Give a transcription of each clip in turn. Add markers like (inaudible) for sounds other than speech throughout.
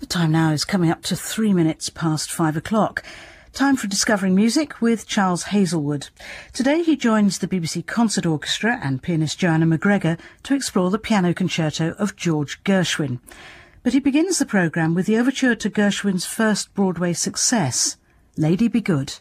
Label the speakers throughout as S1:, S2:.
S1: The time now is coming up to three minutes past five o'clock. Time for discovering music with Charles Hazlewood. Today he joins the BBC Concert Orchestra and pianist Joanna MacGregor to explore the piano concerto of George Gershwin. But he begins the programme with the overture to Gershwin's first Broadway success, Lady Be Good.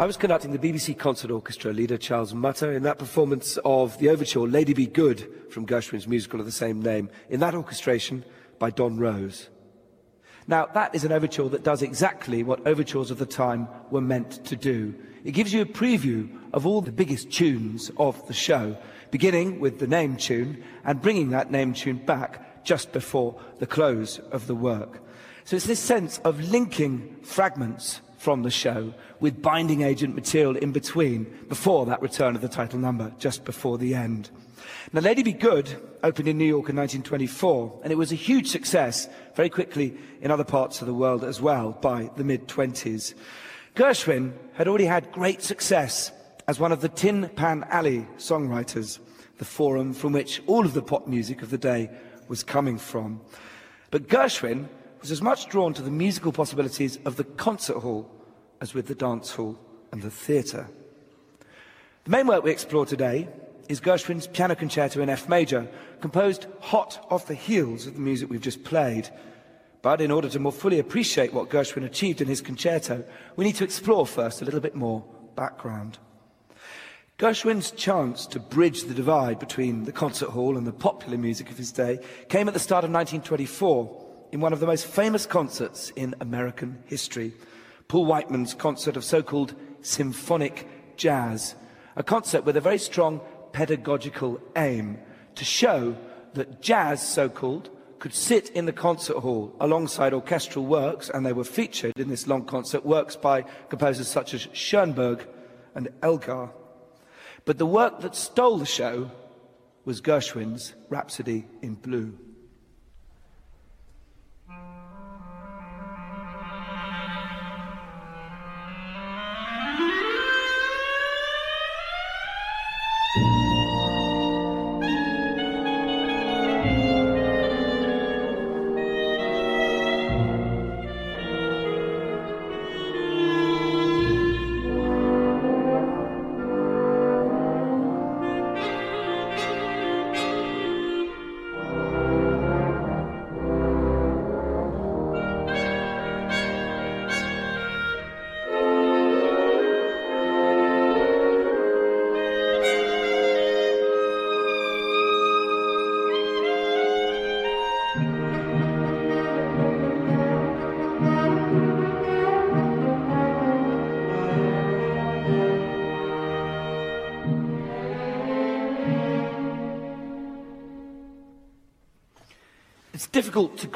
S2: I was conducting the BBC Concert Orchestra leader Charles Mutter in that performance of the overture Lady Be Good from Gershwin's musical of the same name, in that orchestration by Don Rose. Now, that is an overture that does exactly what overtures of the time were meant to do. It gives you a preview of all the biggest tunes of the show, beginning with the name tune and bringing that name tune back just before the close of the work. So it's this sense of linking fragments from the show with binding agent material in between before that return of the title number, just before the end. Now, Lady Be Good opened in New York in 1924, and it was a huge success very quickly in other parts of the world as well by the mid 20s. Gershwin had already had great success as one of the Tin Pan Alley songwriters, the forum from which all of the pop music of the day was coming from. But Gershwin was as much drawn to the musical possibilities of the concert hall as with the dance hall and the theatre. The main work we explore today is Gershwin's Piano Concerto in F major, composed hot off the heels of the music we've just played. But in order to more fully appreciate what Gershwin achieved in his concerto, we need to explore first a little bit more background. Gershwin's chance to bridge the divide between the concert hall and the popular music of his day came at the start of 1924 in one of the most famous concerts in American history, Paul Whiteman's concert of so-called symphonic jazz, a concert with a very strong pedagogical aim to show that jazz, so-called, could sit in the concert hall alongside orchestral works, and they were featured in this long concert, works by composers such as Schoenberg and Elgar. But the work that stole the show was Gershwin's Rhapsody in Blue.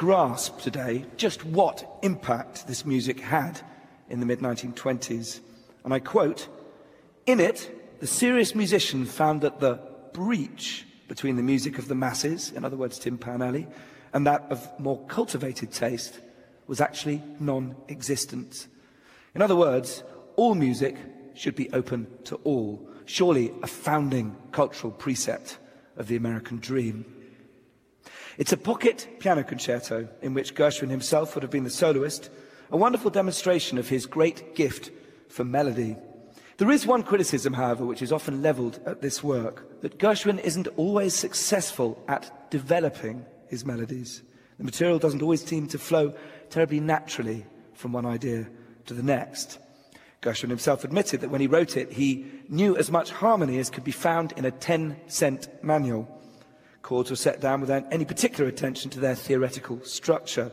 S2: Grasp today just what impact this music had in the mid 1920s. And I quote In it, the serious musician found that the breach between the music of the masses, in other words, Tin Pan and that of more cultivated taste was actually non existent. In other words, all music should be open to all, surely a founding cultural precept of the American dream. It's a pocket piano concerto in which Gershwin himself would have been the soloist, a wonderful demonstration of his great gift for melody. There is one criticism, however, which is often levelled at this work that Gershwin isn't always successful at developing his melodies. The material doesn't always seem to flow terribly naturally from one idea to the next. Gershwin himself admitted that when he wrote it, he knew as much harmony as could be found in a 10 cent manual. Chords were set down without any particular attention to their theoretical structure.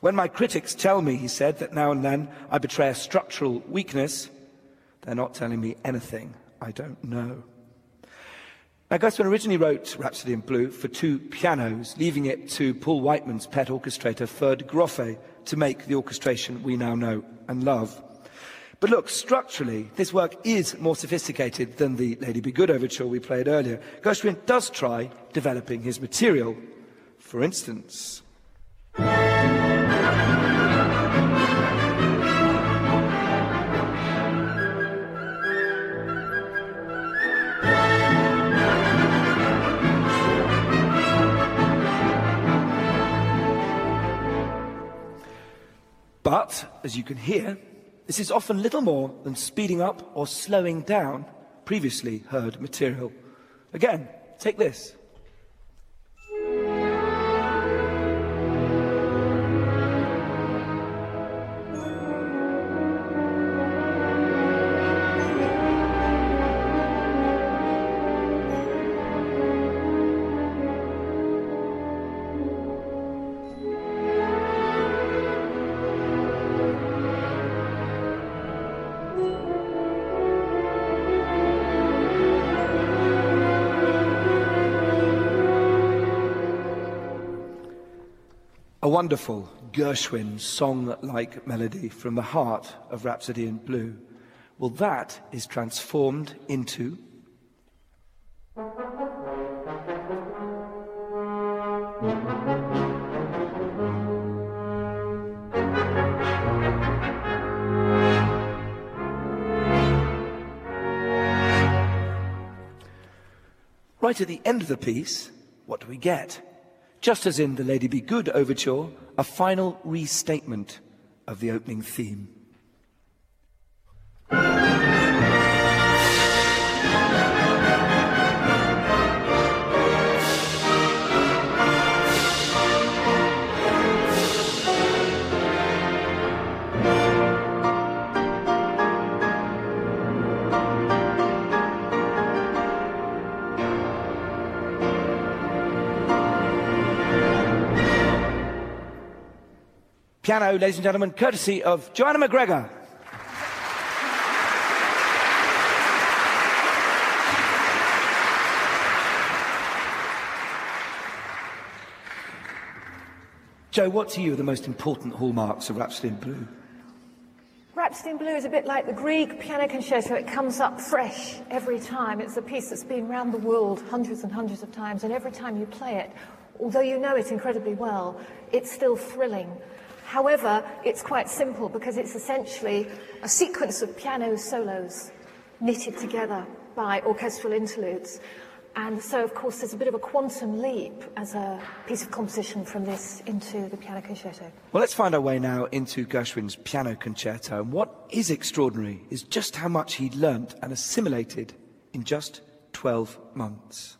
S2: When my critics tell me, he said, that now and then I betray a structural weakness, they're not telling me anything I don't know. Now, Gershwin originally wrote Rhapsody in Blue for two pianos, leaving it to Paul Whiteman's pet orchestrator, Ferd Grofé, to make the orchestration we now know and love. But look, structurally, this work is more sophisticated than the Lady Be Good overture we played earlier. Gershwin does try developing his material. For instance, But, as you can hear, this is often little more than speeding up or slowing down previously heard material. Again, take this. Wonderful Gershwin song like melody from the heart of Rhapsody in Blue. Well, that is transformed into. Right at the end of the piece, what do we get? Just as in the Lady Be Good overture, a final restatement of the opening theme. Piano, ladies and gentlemen, courtesy of Joanna MacGregor. Joe, what to you are the most important hallmarks of Rhapsody in Blue?
S3: Rhapsody in Blue is a bit like the Grieg piano concerto. It comes up fresh every time. It's a piece that's been around the world hundreds and hundreds of times, and every time you play it, although you know it incredibly well, it's still thrilling. However, it's quite simple because it's essentially a sequence of piano solos knitted together by orchestral interludes. And so, of course, there's a bit of a quantum leap as a piece of composition from this into the piano concerto.
S2: Well, let's find our way now into Gershwin's piano concerto. And what is extraordinary is just how much he'd learnt and assimilated in just 12 months.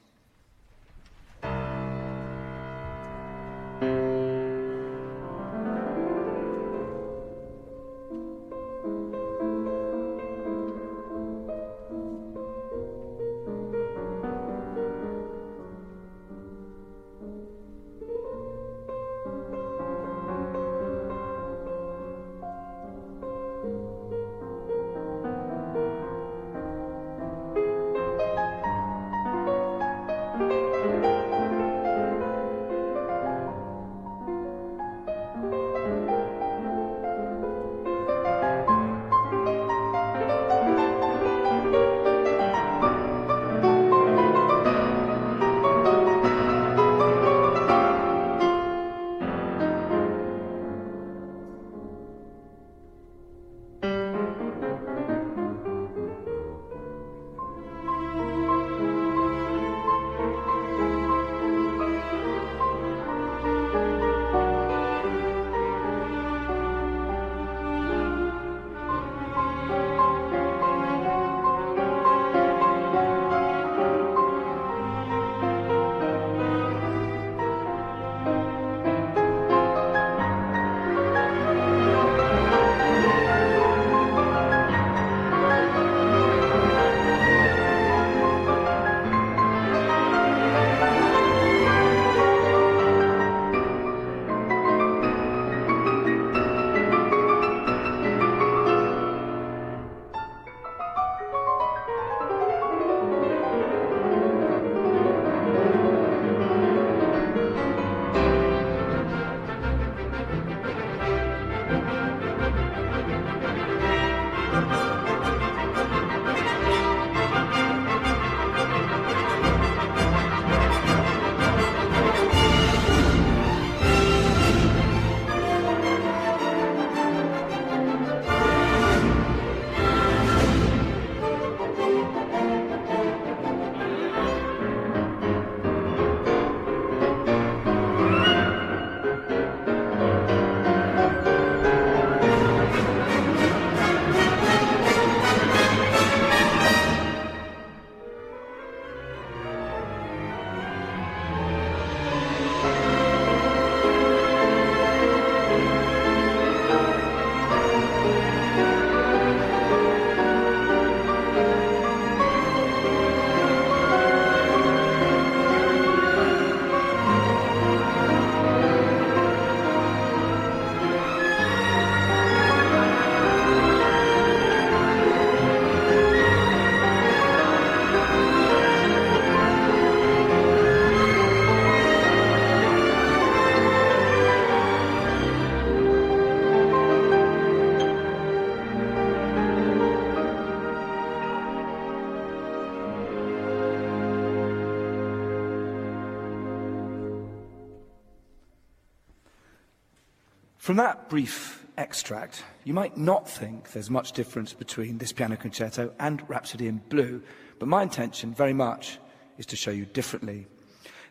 S2: From that brief extract, you might not think there's much difference between this piano concerto and Rhapsody in Blue, but my intention very much is to show you differently.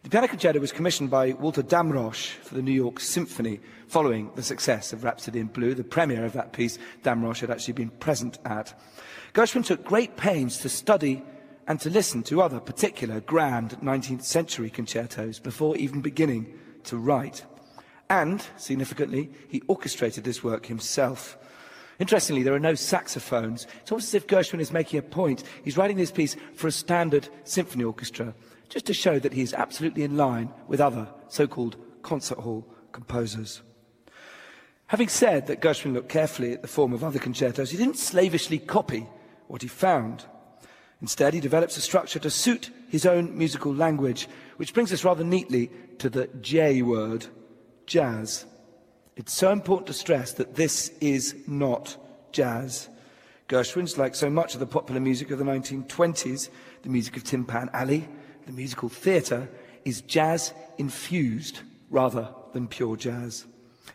S2: The piano concerto was commissioned by Walter Damrosch for the New York Symphony following the success of Rhapsody in Blue. The premiere of that piece, Damrosch had actually been present at. Gershwin took great pains to study and to listen to other particular grand 19th century concertos before even beginning to write. And, significantly, he orchestrated this work himself. Interestingly, there are no saxophones. It's almost as if Gershwin is making a point. He's writing this piece for a standard symphony orchestra, just to show that he is absolutely in line with other so-called concert hall composers. Having said that Gershwin looked carefully at the form of other concertos, he didn't slavishly copy what he found. Instead, he develops a structure to suit his own musical language, which brings us rather neatly to the J word, jazz. It's so important to stress that this is not jazz. Gershwin's, like so much of the popular music of the 1920s, the music of Tin Pan Alley, the musical theatre, is jazz infused rather than pure jazz.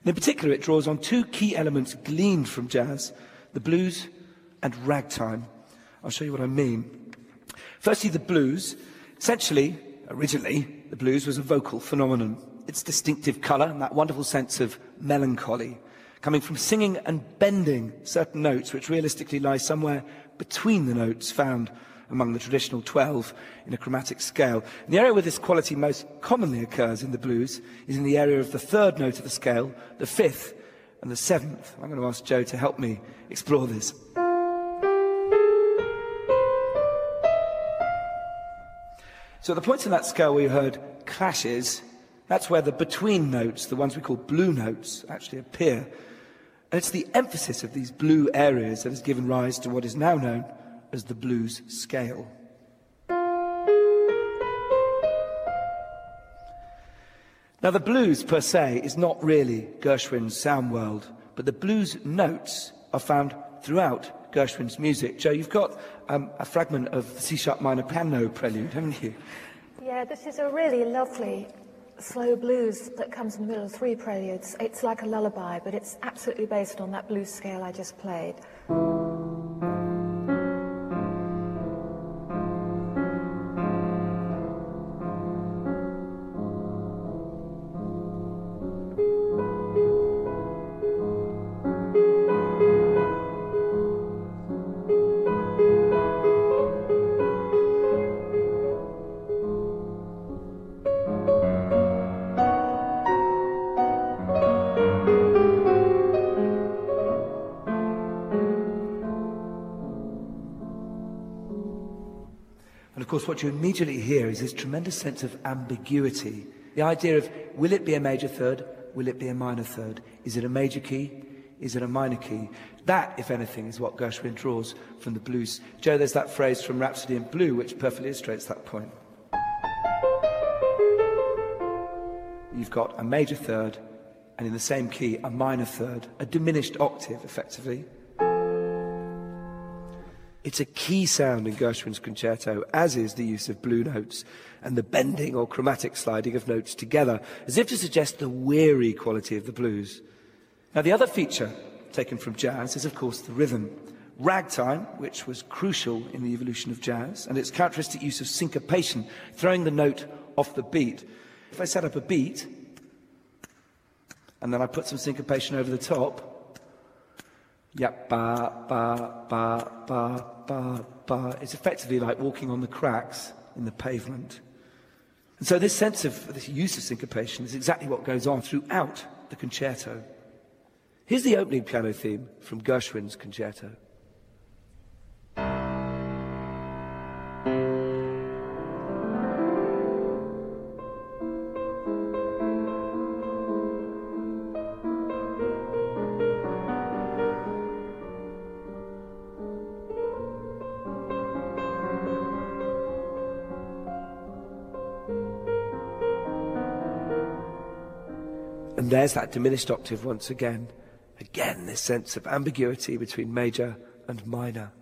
S2: And in particular, it draws on two key elements gleaned from jazz the blues and ragtime. I'll show you what I mean. Firstly, the blues. Essentially, originally, the blues was a vocal phenomenon. Its distinctive colour and that wonderful sense of melancholy, coming from singing and bending certain notes, which realistically lie somewhere between the notes found among the traditional 12 in a chromatic scale. And the area where this quality most commonly occurs in the blues is in the area of the third note of the scale, the fifth, and the seventh. I'm going to ask Joe to help me explore this. So at the points in that scale where you heard clashes, that's where the between notes, the ones we call blue notes, actually appear. And it's the emphasis of these blue areas that has given rise to what is now known as the blues scale. Now, the blues per se is not really Gershwin's sound world, but the blues notes are found throughout Gershwin's music. Joe, you've got um, a fragment of the C sharp minor piano prelude, haven't you?
S4: Yeah, this is a really lovely slow blues that comes in the middle of three preludes. It's like a lullaby, but it's absolutely based on that blues scale I just played.
S2: Course, what you immediately hear is this tremendous sense of ambiguity. The idea of will it be a major third? Will it be a minor third? Is it a major key? Is it a minor key? That, if anything, is what Gershwin draws from the blues. Joe, there's that phrase from Rhapsody in Blue which perfectly illustrates that point. You've got a major third, and in the same key, a minor third, a diminished octave, effectively. It's a key sound in Gershwin's concerto, as is the use of blue notes and the bending or chromatic sliding of notes together, as if to suggest the weary quality of the blues. Now, the other feature taken from jazz is, of course, the rhythm. Ragtime, which was crucial in the evolution of jazz, and its characteristic use of syncopation, throwing the note off the beat. If I set up a beat, and then I put some syncopation over the top, Yep, ba, ba, ba, ba, ba, ba. It's effectively like walking on the cracks in the pavement. And so this sense of this use of syncopation is exactly what goes on throughout the concerto. Here's the opening piano theme from Gershwin's concerto. There's that diminished octave once again. Again, this sense of ambiguity between major and minor.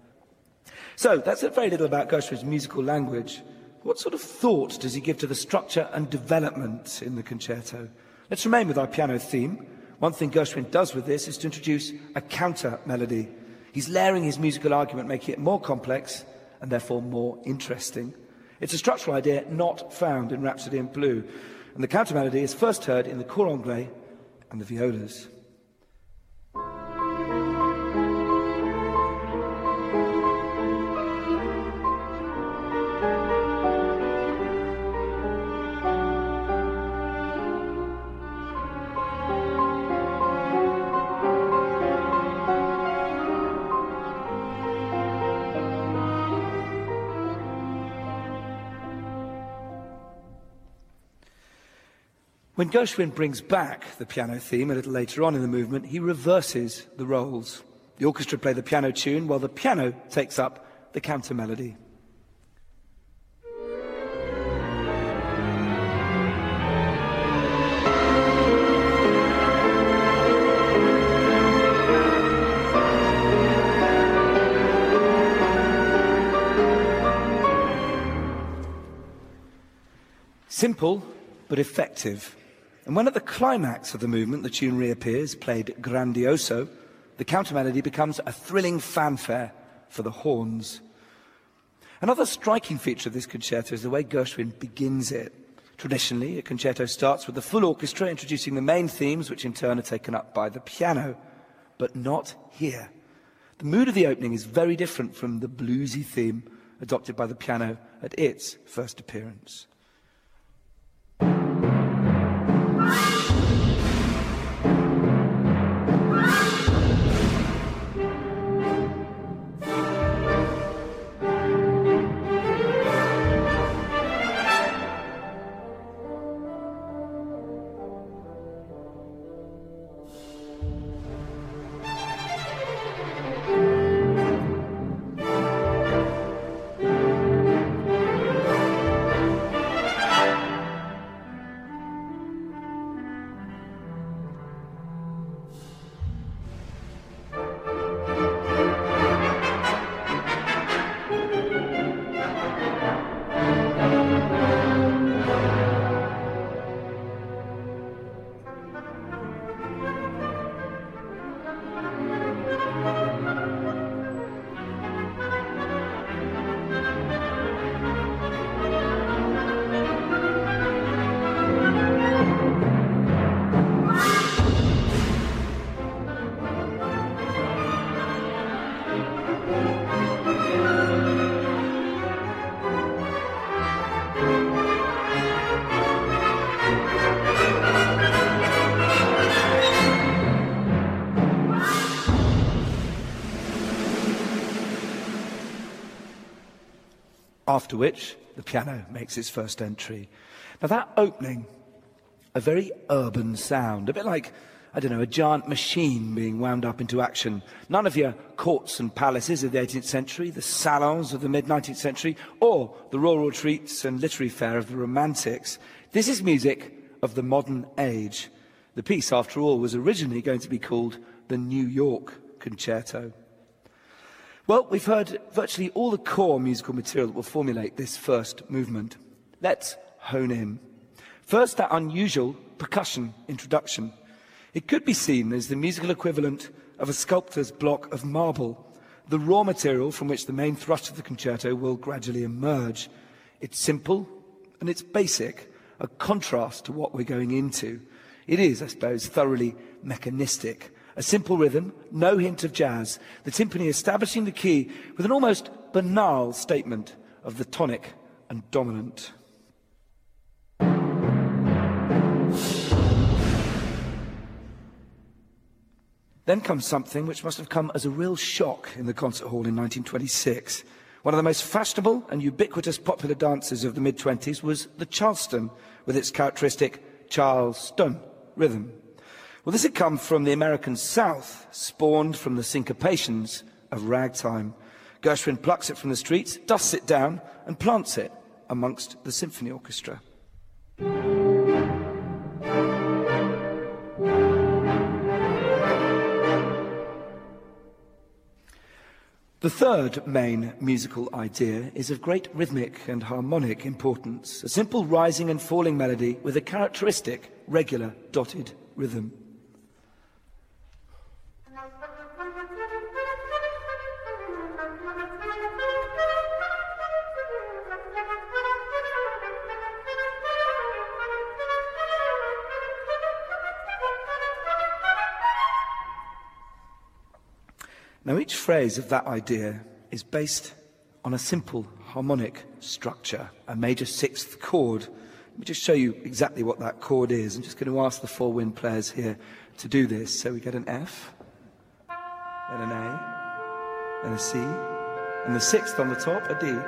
S2: So, that's a very little about Gershwin's musical language. What sort of thought does he give to the structure and development in the concerto? Let's remain with our piano theme, One thing Gershwin does with this is to introduce a counter melody. He's layering his musical argument, making it more complex and therefore more interesting. It's a structural idea not found in Rhapsody in Blue, and the counter melody is first heard in the cor anglais and the violas. When Gershwin brings back the piano theme a little later on in the movement, he reverses the roles. The orchestra play the piano tune while the piano takes up the counter melody. Simple but effective. And when at the climax of the movement the tune reappears, played grandioso, the counter melody becomes a thrilling fanfare for the horns. Another striking feature of this concerto is the way Gershwin begins it. Traditionally, a concerto starts with the full orchestra introducing the main themes, which in turn are taken up by the piano. But not here. The mood of the opening is very different from the bluesy theme adopted by the piano at its first appearance. After which the piano makes its first entry. Now, that opening, a very urban sound, a bit like, I don't know, a giant machine being wound up into action. None of your courts and palaces of the 18th century, the salons of the mid 19th century, or the rural retreats and literary fare of the Romantics. This is music of the modern age. The piece, after all, was originally going to be called the New York Concerto. Well, we've heard virtually all the core musical material that will formulate this first movement. Let's hone in. First, that unusual percussion introduction. It could be seen as the musical equivalent of a sculptor's block of marble, the raw material from which the main thrust of the concerto will gradually emerge. It's simple and it's basic, a contrast to what we're going into. It is, I suppose, thoroughly mechanistic, a simple rhythm, no hint of jazz, the timpani establishing the key with an almost banal statement of the tonic and dominant. Then comes something which must have come as a real shock in the concert hall in 1926. One of the most fashionable and ubiquitous popular dances of the mid 20s was the Charleston, with its characteristic Charleston rhythm. Well, this had come from the American South, spawned from the syncopations of ragtime. Gershwin plucks it from the streets, dusts it down, and plants it amongst the symphony orchestra. The third main musical idea is of great rhythmic and harmonic importance, a simple rising and falling melody with a characteristic regular dotted rhythm. Now, each phrase of that idea is based on a simple harmonic structure, a major sixth chord. Let me just show you exactly what that chord is. I'm just going to ask the four wind players here to do this. So we get an F, then an A, and a C, and the sixth on the top, a D.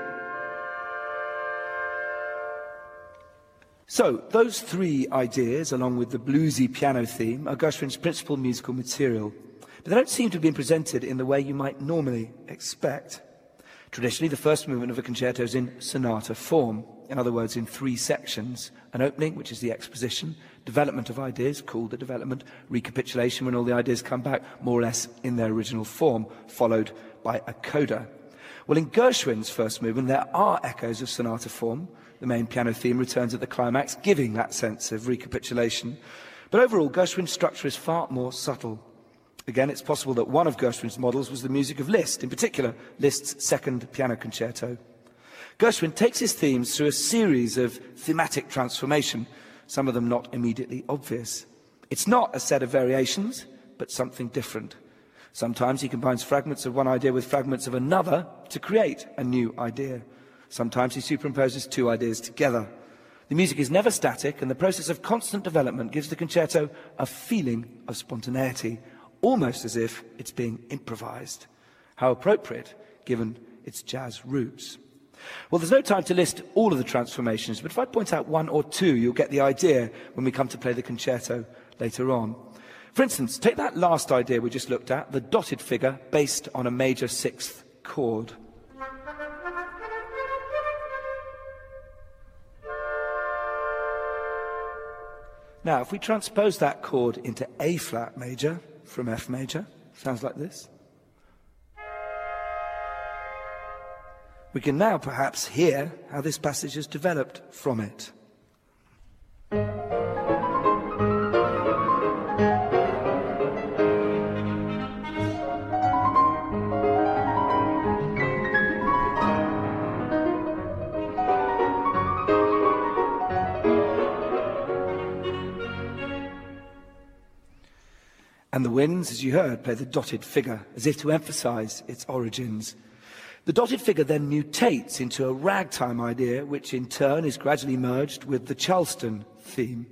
S2: So, those three ideas, along with the bluesy piano theme, are Gershwin's principal musical material. But they don't seem to have been presented in the way you might normally expect. Traditionally, the first movement of a concerto is in sonata form, in other words, in three sections an opening, which is the exposition, development of ideas, called the development, recapitulation, when all the ideas come back more or less in their original form, followed by a coda. Well, in Gershwin's first movement, there are echoes of sonata form. The main piano theme returns at the climax, giving that sense of recapitulation. But overall, Gershwin's structure is far more subtle. Again, it's possible that one of Gershwin's models was the music of Liszt, in particular, Liszt's second piano concerto. Gershwin takes his themes through a series of thematic transformation, some of them not immediately obvious. It's not a set of variations, but something different. Sometimes he combines fragments of one idea with fragments of another to create a new idea. Sometimes he superimposes two ideas together. The music is never static, and the process of constant development gives the concerto a feeling of spontaneity, almost as if it's being improvised. How appropriate, given its jazz roots. Well, there's no time to list all of the transformations, but if I point out one or two, you'll get the idea when we come to play the concerto later on. For instance, take that last idea we just looked at, the dotted figure based on a major sixth chord. Now, if we transpose that chord into A flat major, from F major. Sounds like this. We can now perhaps hear how this passage has developed from it. And the winds, as you heard, play the dotted figure, as if to emphasize its origins. The dotted figure then mutates into a ragtime idea, which in turn is gradually merged with the Charleston theme.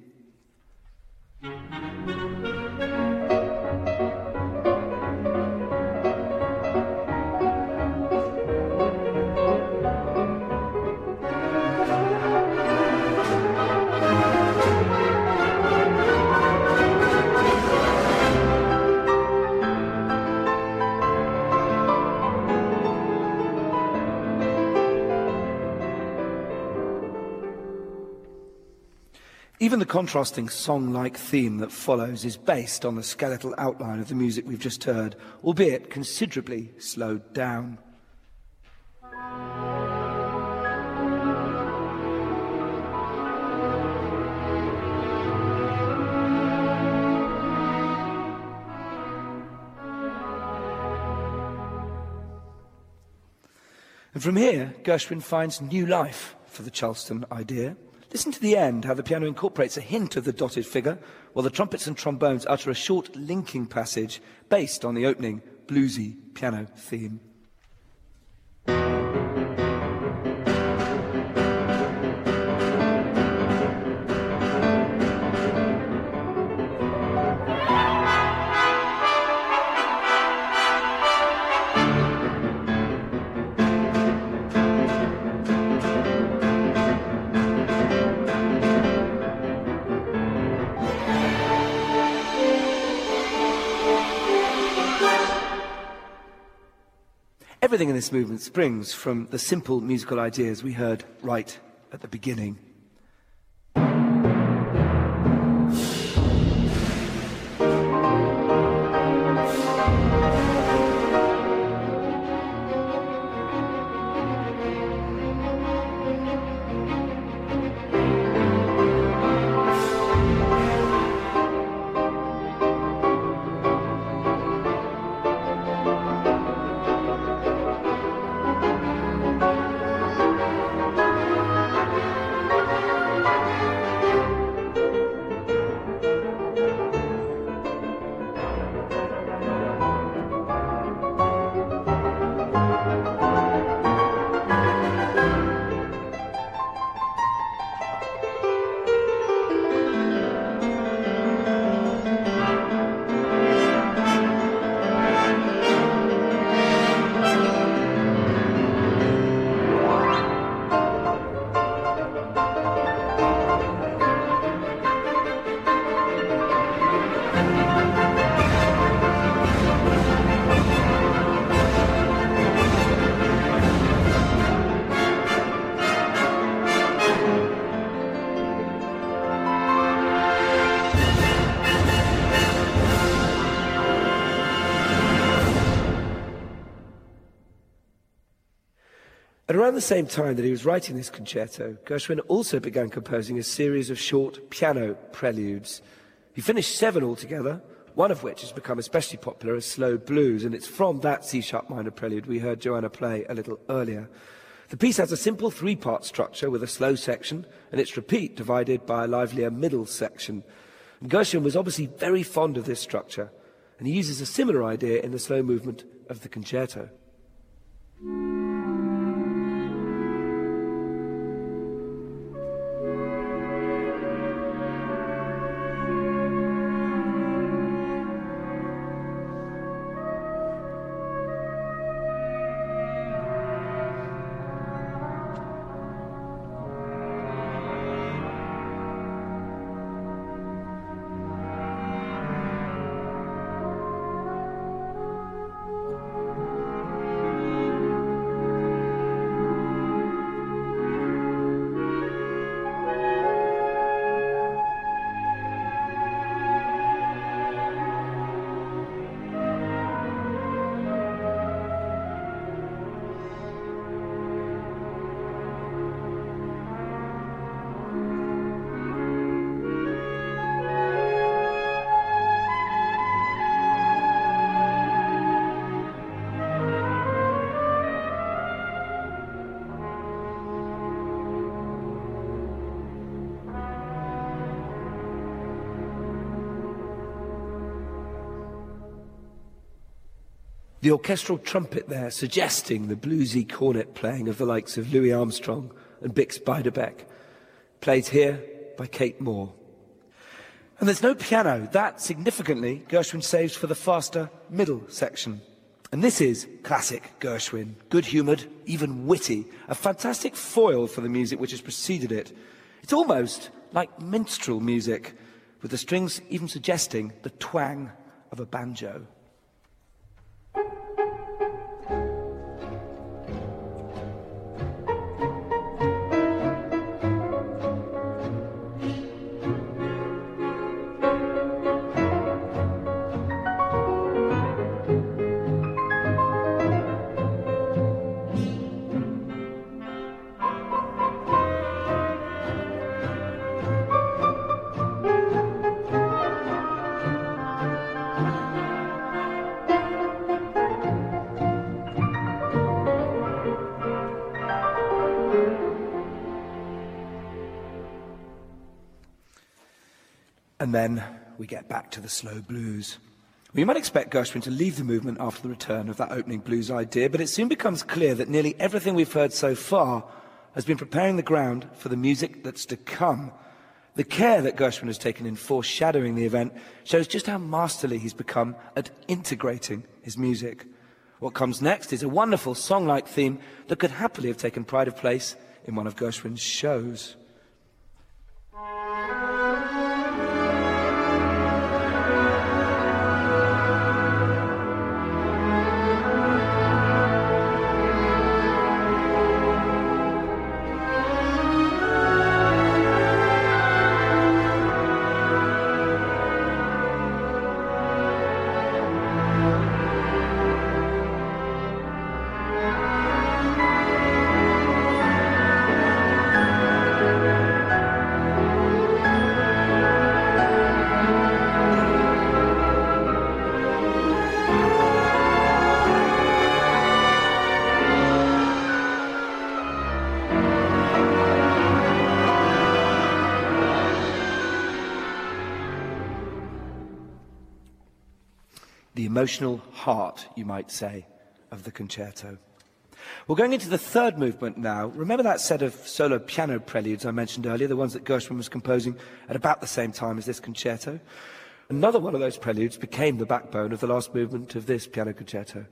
S2: Even the contrasting song-like theme that follows is based on the skeletal outline of the music we've just heard, albeit considerably slowed down. And from here, Gershwin finds new life for the Charleston idea. Listen to the end, how the piano incorporates a hint of the dotted figure, while the trumpets and trombones utter a short linking passage based on the opening bluesy piano theme. Everything in this movement springs from the simple musical ideas we heard right at the beginning. At around the same time that he was writing this concerto, Gershwin also began composing a series of short piano preludes. He finished seven altogether, one of which has become especially popular as slow blues, and it's from that C-sharp minor prelude we heard Joanna play a little earlier. The piece has a simple three-part structure with a slow section and its repeat divided by a livelier middle section. And Gershwin was obviously very fond of this structure, and he uses a similar idea in the slow movement of the concerto. The orchestral trumpet there suggesting the bluesy cornet playing of the likes of Louis Armstrong and Bix Beiderbecke, played here by Kate Moore. And there's no piano. That, significantly, Gershwin saves for the faster middle section. And this is classic Gershwin, good-humoured, even witty, a fantastic foil for the music which has preceded it. It's almost like minstrel music, with the strings even suggesting the twang of a banjo. And then we get back to the slow blues. We might expect Gershwin to leave the movement after the return of that opening blues idea, but it soon becomes clear that nearly everything we've heard so far has been preparing the ground for the music that's to come. The care that Gershwin has taken in foreshadowing the event shows just how masterly he's become at integrating his music. What comes next is a wonderful song-like theme that could happily have taken pride of place in one of Gershwin's shows. Emotional heart, you might say, of the concerto. We're going into the third movement now. Remember that set of solo piano preludes I mentioned earlier, the ones that Gershwin was composing at about the same time as this concerto? Another one of those preludes became the backbone of the last movement of this piano concerto.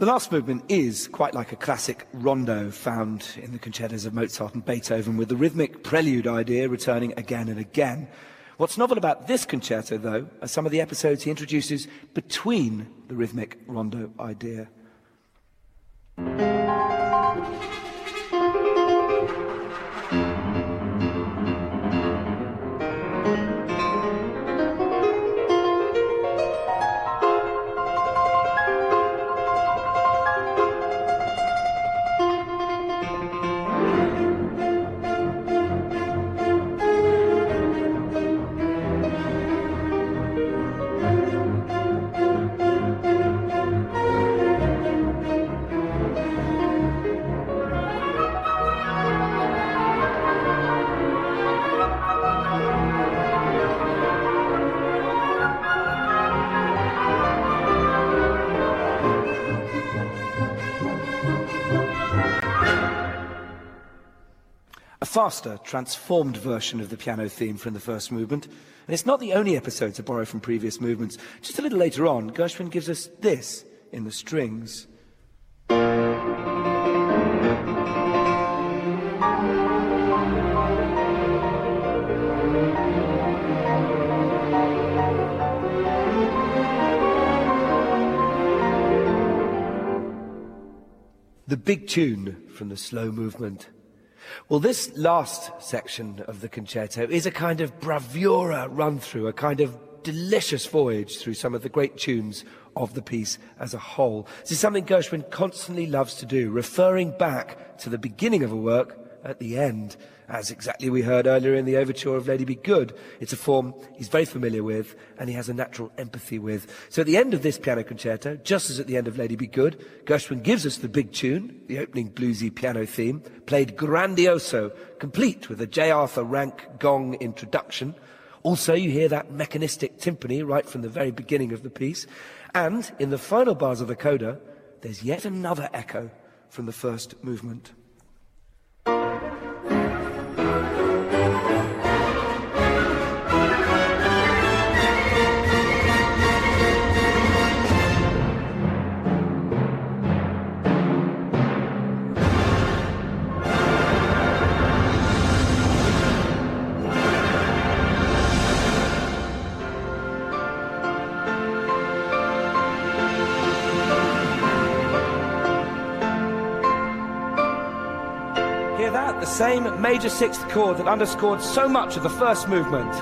S2: The last movement is quite like a classic rondo found in the concertos of Mozart and Beethoven, with the rhythmic prelude idea returning again and again. What's novel about this concerto, though, are some of the episodes he introduces between the rhythmic rondo idea. Faster, transformed version of the piano theme from the first movement. And it's not the only episode to borrow from previous movements. Just a little later on, Gershwin gives us this in the strings. The big tune from the slow movement. Well, this last section of the concerto is a kind of bravura run through, a kind of delicious voyage through some of the great tunes of the piece as a whole. This is something Gershwin constantly loves to do, referring back to the beginning of a work at the end as exactly we heard earlier in the overture of Lady Be Good. It's a form he's very familiar with and he has a natural empathy with. So at the end of this piano concerto, just as at the end of Lady Be Good, Gershwin gives us the big tune, the opening bluesy piano theme, played grandioso, complete with a J. Arthur Rank gong introduction. Also, you hear that mechanistic timpani right from the very beginning of the piece. And in the final bars of the coda, there's yet another echo from the first movement. Same major sixth chord that underscored so much of the first movement.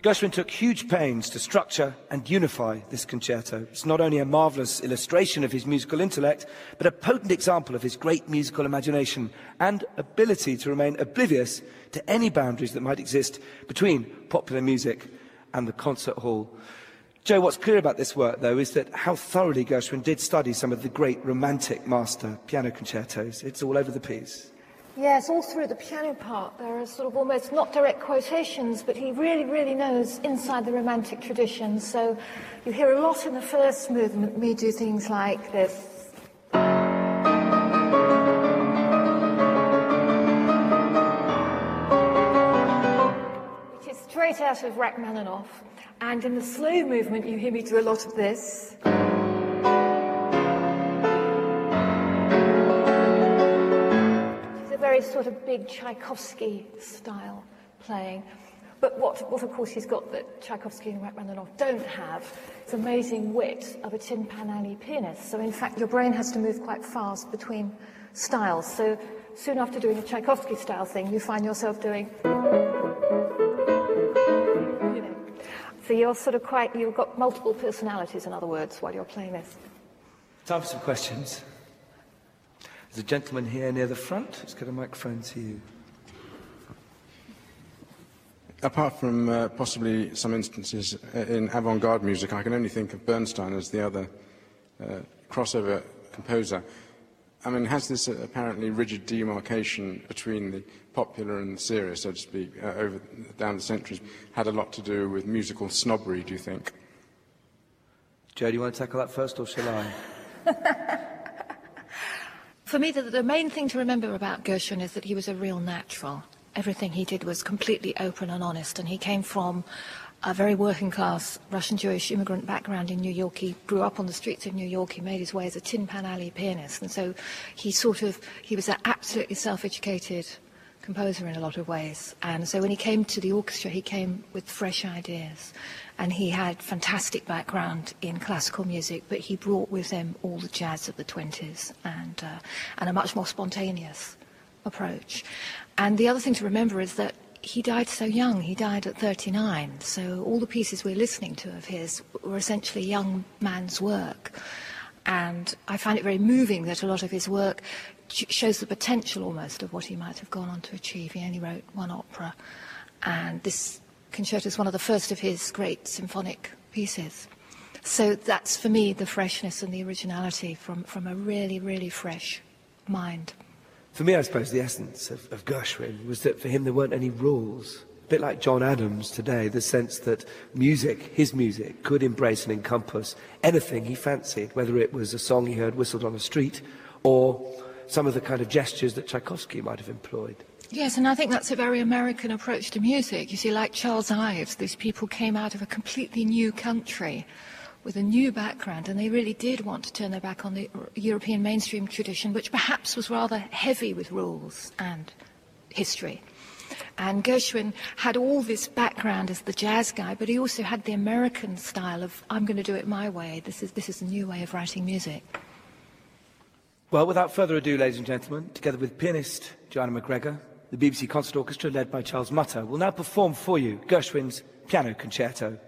S2: Gershwin took huge pains to structure and unify this concerto. It's not only a marvelous illustration of his musical intellect, but a potent example of his great musical imagination and ability to remain oblivious to any boundaries that might exist between popular music and the concert hall. Joe, what's clear about this work, though, is that how thoroughly Gershwin did study some of the great romantic master piano concertos. It's all over the piece.
S4: Yes, all through the piano part, there are sort of almost not direct quotations, but he really, really knows inside the romantic tradition. So you hear a lot in the first movement, me do things like this. Which is straight out of Rachmaninoff. And in the slow movement, you hear me do a lot of this. It's a very sort of big Tchaikovsky style playing. But what, what, of course, he's got that Tchaikovsky and Rachmaninoff don't have is amazing wit of a Tin Pan Alley pianist. So, in fact, your brain has to move quite fast between styles. So, soon after doing a Tchaikovsky style thing, you find yourself doing. So you're sort of quite, you've got multiple personalities, in other words, while you're playing this.
S2: Time for some questions. There's a gentleman here near the front who's got a microphone to you.
S5: Apart from uh, possibly some instances uh, in avant-garde music, I can only think of Bernstein as the other uh, crossover composer. I mean, has this apparently rigid demarcation between the popular and the serious, so to speak, uh, over down the centuries, had a lot to do with musical snobbery, do you think?
S2: Joe, do you want to tackle that first, or shall I? (laughs)
S3: For me, the, the main thing to remember about Gershwin is that he was a real natural. Everything he did was completely open and honest, and he came from a very working class Russian Jewish immigrant background in New York. He grew up on the streets of New York. He made his way as a Tin Pan Alley pianist. And so he sort of, he was an absolutely self educated composer in a lot of ways. And so when he came to the orchestra, he came with fresh ideas. And he had fantastic background in classical music, but he brought with him all the jazz of the 20s and, uh, and a much more spontaneous approach. And the other thing to remember is that he died so young. He died at 39. So all the pieces we're listening to of his were essentially young man's work. And I find it very moving that a lot of his work shows the potential almost of what he might have gone on to achieve. He only wrote one opera, and this concerto is one of the first of his great symphonic pieces. So that's for me the freshness and the originality from, from a really, really fresh mind.
S2: For me, I suppose the essence of, of Gershwin was that for him there weren't any rules. A bit like John Adams today, the sense that music, his music, could embrace and encompass anything he fancied, whether it was a song he heard whistled on a street or some of the kind of gestures that Tchaikovsky might have employed.
S3: Yes, and I think that's a very American approach to music. You see, like Charles Ives, these people came out of a completely new country with a new background, and they really did want to turn their back on the European mainstream tradition, which perhaps was rather heavy with rules and history. And Gershwin had all this background as the jazz guy, but he also had the American style of, I'm going to do it my way. This is, this is a new way of writing music.
S2: Well, without further ado, ladies and gentlemen, together with pianist Joanna MacGregor, the BBC Concert Orchestra, led by Charles Mutter, will now perform for you Gershwin's Piano Concerto